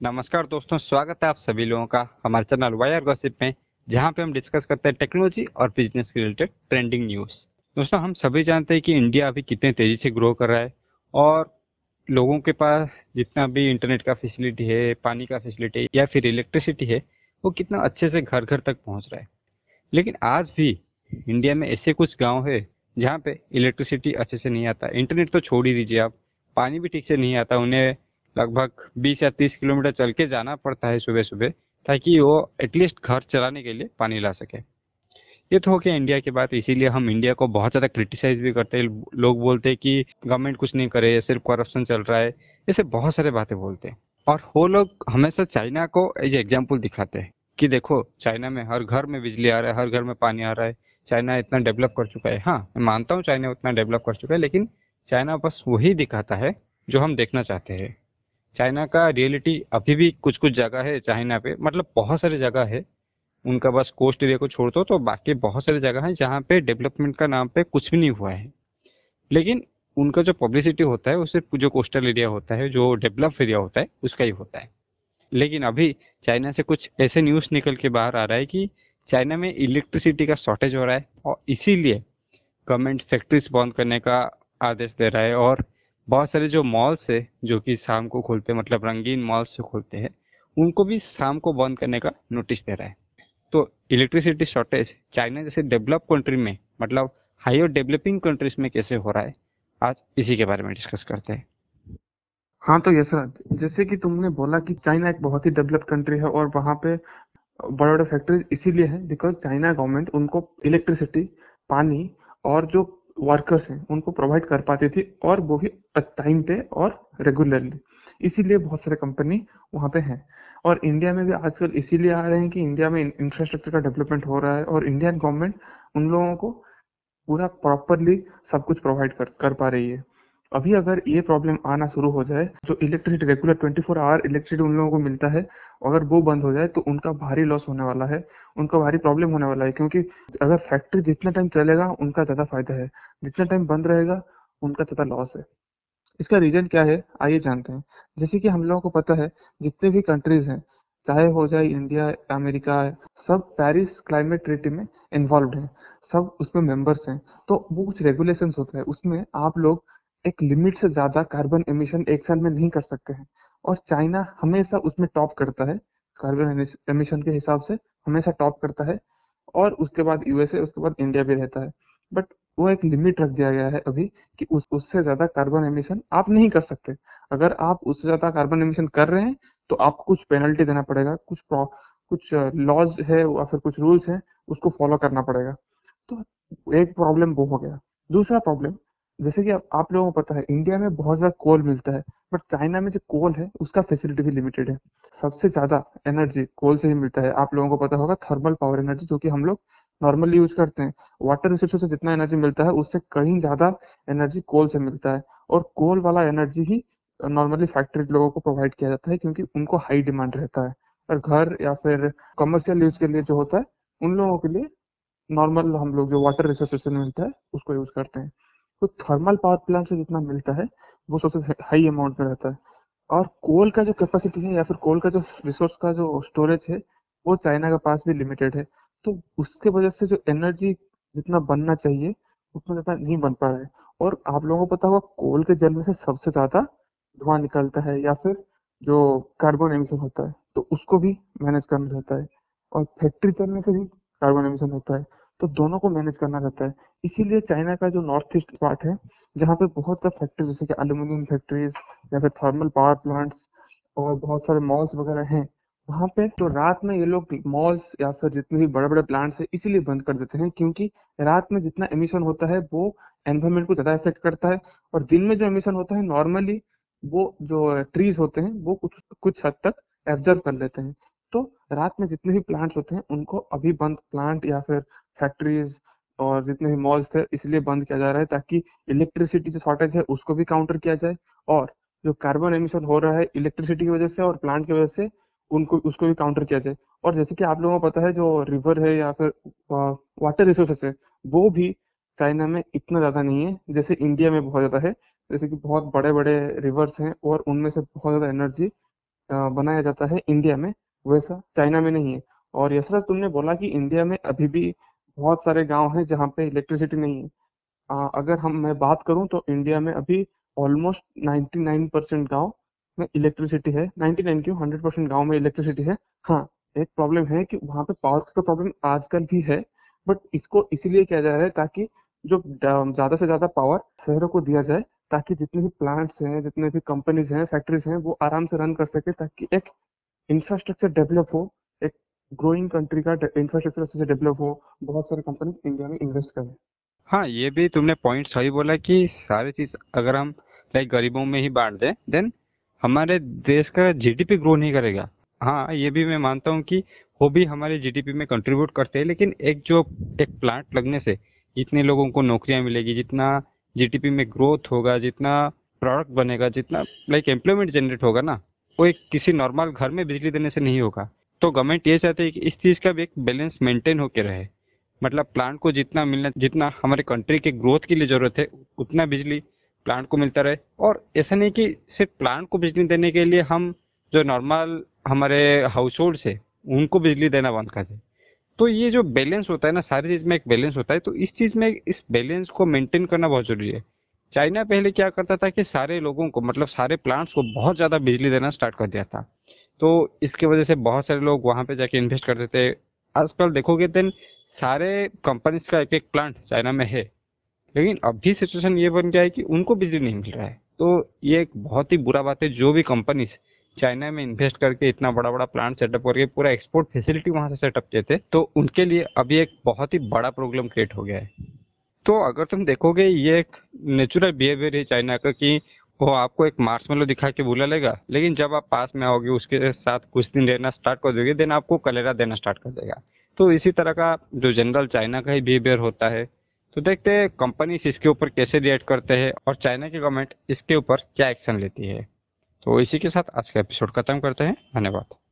नमस्कार दोस्तों, स्वागत है आप सभी लोगों का हमारे चैनल वायर गॉसिप में, जहाँ पे हम डिस्कस करते हैं टेक्नोलॉजी और बिज़नेस के रिलेटेड ट्रेंडिंग न्यूज़। दोस्तों, हम सभी जानते हैं कि इंडिया अभी कितने तेज़ी से ग्रो कर रहा है और लोगों के पास जितना भी इंटरनेट का फैसिलिटी है, पानी का फैसिलिटी है या फिर इलेक्ट्रिसिटी है, वो कितना अच्छे से घर घर तक पहुँच रहा है। लेकिन आज भी इंडिया में ऐसे कुछ गाँव है जहाँ पे इलेक्ट्रिसिटी अच्छे से नहीं आता। इंटरनेट तो छोड़ ही दीजिए आप, पानी भी ठीक से नहीं आता, उन्हें लगभग 20 या 30 किलोमीटर चल के जाना पड़ता है सुबह सुबह, ताकि वो एटलीस्ट घर चलाने के लिए पानी ला सके। ये तो हो गया इंडिया की बात, इसीलिए हम इंडिया को बहुत ज़्यादा क्रिटिसाइज भी करते हैं। लोग बोलते हैं कि गवर्नमेंट कुछ नहीं करे, सिर्फ़ करप्शन चल रहा है, ऐसे बहुत सारे बातें बोलते हैं। और वो लोग हमेशा चाइना को एज एग्ज़ाम्पल दिखाते हैं कि देखो चाइना में हर घर में बिजली आ रहा है, हर घर में पानी आ रहा है चाइना इतना डेवलप कर चुका है। हाँ मैं मानता हूँ चाइना उतना डेवलप कर चुका है, लेकिन चाइना बस वही दिखाता है जो हम देखना चाहते हैं। चाइना का रियलिटी अभी भी कुछ कुछ जगह है चाइना पे मतलब बहुत सारी जगह है। उनका बस कोस्ट एरिया को छोड़ दो तो बाकी बहुत सारी जगह है जहाँ पे डेवलपमेंट का नाम पे कुछ भी नहीं हुआ है। लेकिन उनका जो पब्लिसिटी होता है वो सिर्फ़ जो कोस्टल एरिया होता है, जो डेवलप एरिया होता है, उसका ही होता है। लेकिन अभी चाइना से कुछ ऐसे न्यूज़ निकल के बाहर आ रहा है कि चाइना में इलेक्ट्रिसिटी का शॉर्टेज हो रहा है और इसीलिए गवर्नमेंट फैक्ट्रीज बंद करने का आदेश दे रहा है और बहुत सारे जो मॉल्स है, जो कि शाम को खोलते हैं मतलब रंगीन मॉल्स जो खोलते हैं, उनको भी शाम को बंद करने का नोटिस दे रहा है। तो इलेक्ट्रिसिटी शॉर्टेज चाइना जैसे डेवलप कंट्री में मतलब हायर डेवलपिंग कंट्रीज़ में कैसे हो रहा है, आज इसी के बारे में डिस्कस करते हैं। हाँ तो यशराज जैसे कि तुमने बोला कि चाइना एक बहुत ही डेवलप कंट्री है और वहाँ पे बड़े बड़े फैक्ट्रीज इसीलिए है बिकॉज़ चाइना गवर्नमेंट उनको इलेक्ट्रिसिटी पानी और जो वर्कर्स हैं उनको प्रोवाइड कर पाती थी और वो भी टाइम पे और रेगुलरली इसीलिए बहुत सारे कंपनी वहाँ पे हैं। और इंडिया में भी आजकल इसीलिए आ रहे हैं कि इंडिया में इंफ्रास्ट्रक्चर का डेवलपमेंट हो रहा है और इंडियन गवर्नमेंट उन लोगों को पूरा प्रॉपरली सब कुछ प्रोवाइड कर, कर पा रही है। अभी अगर ये प्रॉब्लम आना शुरू हो जाए, जो इलेक्ट्रिसिटी रेगुलर 24 आवर इलेक्ट्रिसिटी उन लोगों को मिलता है अगर वो बंद हो जाए तो उनका भारी लॉस होने वाला है, उनका भारी प्रॉब्लम होने वाला है, क्योंकि अगर फैक्ट्री जितना टाइम चलेगा, उनका ज़्यादा फ़ायदा है। जितना टाइम बंद रहेगा, उनका ज़्यादा लॉस है। इसका रीजन क्या है? आइए जानते हैं। जैसे कि हम लोगों को पता है, जितने भी कंट्रीज़ हैं, चाहे हो जाए इंडिया अमेरिका सब पेरिस क्लाइमेट ट्रीटी में इन्वॉल्व हैं। सब उसमें मेंबर्स हैं। तो वो कुछ रेगुलेशंस होता है, उसमें आप लोग एक लिमिट से ज़्यादा कार्बन एमिशन एक साल में नहीं कर सकते हैं। और चाइना हमेशा उसमें टॉप करता है कार्बन एमिशन के हिसाब से हमेशा टॉप करता है। और उसके बाद यूएसए उसके बाद इंडिया भी रहता है। बट वो एक लिमिट रख दिया गया है अभी कि उस, उससे ज़्यादा कार्बन एमिशन आप नहीं कर सकते। अगर आप उससे ज़्यादा कार्बन एमिशन कर रहे हैं तो आपको कुछ पेनल्टी देना पड़ेगा, कुछ कुछ लॉज है या फिर कुछ रूल्स है, उसको फॉलो करना पड़ेगा। तो एक प्रॉब्लम वो हो गया। दूसरा प्रॉब्लम जैसे कि आप, लोगों को पता है इंडिया में बहुत ज़्यादा कोल मिलता है बट चाइना में जो कोल है उसका फैसिलिटी भी लिमिटेड है। सबसे ज़्यादा एनर्जी कोल से ही मिलता है। आप लोगों को पता होगा थर्मल पावर एनर्जी जो कि हम लोग नॉर्मली यूज़ करते हैं। वाटर रिसोर्सेज से जितना एनर्जी मिलता है उससे कहीं ज़्यादा एनर्जी कोल से मिलता है। और कोल वाला एनर्जी ही नॉर्मली फैक्ट्री लोगों को प्रोवाइड किया जाता है क्योंकि उनको हाई डिमांड रहता है। और घर या फिर कमर्शियल यूज़ के लिए जो होता है उन लोगों के लिए नॉर्मल हम लोग जो वाटर रिसोर्सेज से मिलता है उसको यूज़ करते हैं। तो थर्मल पावर प्लांट से जितना मिलता है, वो सबसे हाई अमाउंट में रहता है। और कोल का जो कैपेसिटी है या फिर कोल का जो रिसोर्स का जो स्टोरेज है, वो चाइना के पास भी लिमिटेड है। तो उसके वजह से जो एनर्जी जितना बनना चाहिए, उतना ज़्यादा नहीं बन पा रहा है। और आप लोगों को पता होगा कोल के जलने से सबसे ज़्यादा धुआँ निकलता है या फिर जो कार्बन एमिशन होता है तो उसको भी मैनेज करना रहता है। और फैक्ट्री चलने से भी कार्बन एमिशन होता है तो दोनों को मैनेज करना रहता है। इसीलिए चाइना का जो नॉर्थ ईस्ट पार्ट है, जहाँ पे बहुत सारे फैक्ट्रीज जैसे कि अल्यूमिनियम फैक्ट्रीज या फिर थर्मल पावर प्लांट्स और बहुत सारे मॉल्स वगैरह हैं, वहाँ पे तो रात में ये लोग मॉल्स या फिर जितने भी बड़े बड़े प्लांट्स है, इसीलिए बंद कर देते हैं, क्योंकि रात में जितना एमिशन होता है, वो एनवायरमेंट को ज़्यादा इफ़ेक्ट करता है और दिन में जो एमिशन होता है नॉर्मली वो जो ट्रीज होते हैं, वो कुछ कुछ हद तक एब्जर्व कर लेते हैं। तो रात में जितने भी प्लांट्स होते हैं, उनको अभी बंद प्लांट या फिर फैक्ट्रीज और जितने भी मॉल्स थे, इसलिए बंद किया जा रहा है ताकि इलेक्ट्रिसिटी जो शॉर्टेज है, उसको भी काउंटर किया जाए और जो कार्बन एमिशन हो रहा है इलेक्ट्रिसिटी की वजह से और प्लांट की वजह से उनको, उसको भी काउंटर किया जाए। और जैसे कि आप लोगों को पता है, जो रिवर है या फिर वाटर रिसोर्सेस है, वो भी चाइना में इतना ज़्यादा नहीं है, जैसे इंडिया में बहुत ज़्यादा है। जैसे कि बहुत बड़े बड़े रिवर्स हैं और उनमें से बहुत ज़्यादा एनर्जी बनाया जाता है इंडिया में। वैसा चाइना में नहीं है। और यशराज तुमने बोला कि इंडिया में अभी भी बहुत सारे गाँव हैं जहाँ पे इलेक्ट्रिसिटी नहीं है। आ, अगर हम मैं बात करूँ तो इंडिया में अभी ऑलमोस्ट 99 परसेंट गाँव में इलेक्ट्रिसिटी है। 99 क्यों? 100 परसेंट गाँव में इलेक्ट्रिसिटी है। हाँ एक प्रॉब्लम है कि वहाँ पे पावर का प्रॉब्लम आजकल भी है बट इसको इसीलिए किया जा रहा है ताकि जो ज़्यादा से ज़्यादा पावर शहरों को दिया जाए ताकि जितने भी प्लांट्स हैं जितने भी कंपनीज़ हैं फैक्ट्रीज हैं वो आराम से रन कर सके ताकि एक इंफ्रास्ट्रक्चर डेवलप हो, एक ग्रोइंग कंट्री का इंफ्रास्ट्रक्चर अच्छे से डेवलप हो, बहुत सारे कंपनीज़ इंडिया में इन्वेस्ट करें। हाँ ये भी तुमने पॉइंट सही बोला कि सारी चीज़ अगर हम लाइक गरीबों में ही बांट दें देन हमारे देश का जीडीपी ग्रो नहीं करेगा। हाँ ये भी मैं मानता हूँ कि वो भी हमारे जीडीपी में कंट्रीब्यूट करते हैं, लेकिन एक जो, एक प्लांट लगने से जितने लोगों को नौकरियाँ मिलेगी, जितना जीडीपी में ग्रोथ होगा, जितना प्रोडक्ट बनेगा, जितना लाइक एम्प्लॉयमेंट जनरेट होगा ना। वो एक किसी नॉर्मल घर में बिजली देने से नहीं होगा। तो गवर्नमेंट ये चाहते है कि इस चीज़ का भी एक बैलेंस मेंटेन होकर रहे। मतलब प्लांट को जितना मिलना, जितना हमारे कंट्री के ग्रोथ के लिए ज़रूरत है, उतना बिजली प्लांट को मिलता रहे। और ऐसा नहीं कि सिर्फ़ प्लांट को बिजली देने के लिए हम जो नॉर्मल हमारे हाउस होल्ड है, उनको बिजली देना बंद कर दे। तो ये जो बैलेंस होता है ना, सारी चीज़ में एक बैलेंस होता है। तो इस चीज़ में इस बैलेंस को मेंटेन करना बहुत ज़रूरी है। चाइना पहले क्या करता था कि सारे लोगों को मतलब सारे प्लांट्स को बहुत ज़्यादा बिजली देना स्टार्ट कर दिया था। तो इसकी वजह से बहुत सारे लोग वहाँ पे जाके इन्वेस्ट करते थे। आजकल देखोगे देन सारे कंपनीज़ का एक एक प्लांट चाइना में है। लेकिन अभी सिचुएशन ये बन गया है कि उनको बिजली नहीं मिल रहा है। तो ये एक बहुत ही बुरा बात है, जो भी कंपनीज़ चाइना में इन्वेस्ट करके इतना बड़ा बड़ा प्लांट सेटअप करके पूरा एक्सपोर्ट फैसिलिटी वहाँ से सेटअप किए थे तो उनके लिए अभी एक बहुत ही बड़ा प्रॉब्लम क्रिएट हो गया है। तो अगर तुम देखोगे, ये एक नेचुरल बिहेवियर है चाइना का कि वो आपको एक मार्स में दिखा के बुला लेगा। लेकिन जब आप पास में आओगे, उसके साथ कुछ दिन रहना स्टार्ट कर दोगे देन आपको कलेरा देना स्टार्ट कर देगा। तो इसी तरह का जो जनरल चाइना का ही बिहेवियर होता है। तो देखते हैं कंपनी इसके ऊपर कैसे रिएक्ट करते हैं और चाइना की गवर्नमेंट इसके ऊपर क्या एक्शन लेती है। तो इसी के साथ आज का एपिसोड खत्म करते हैं। धन्यवाद।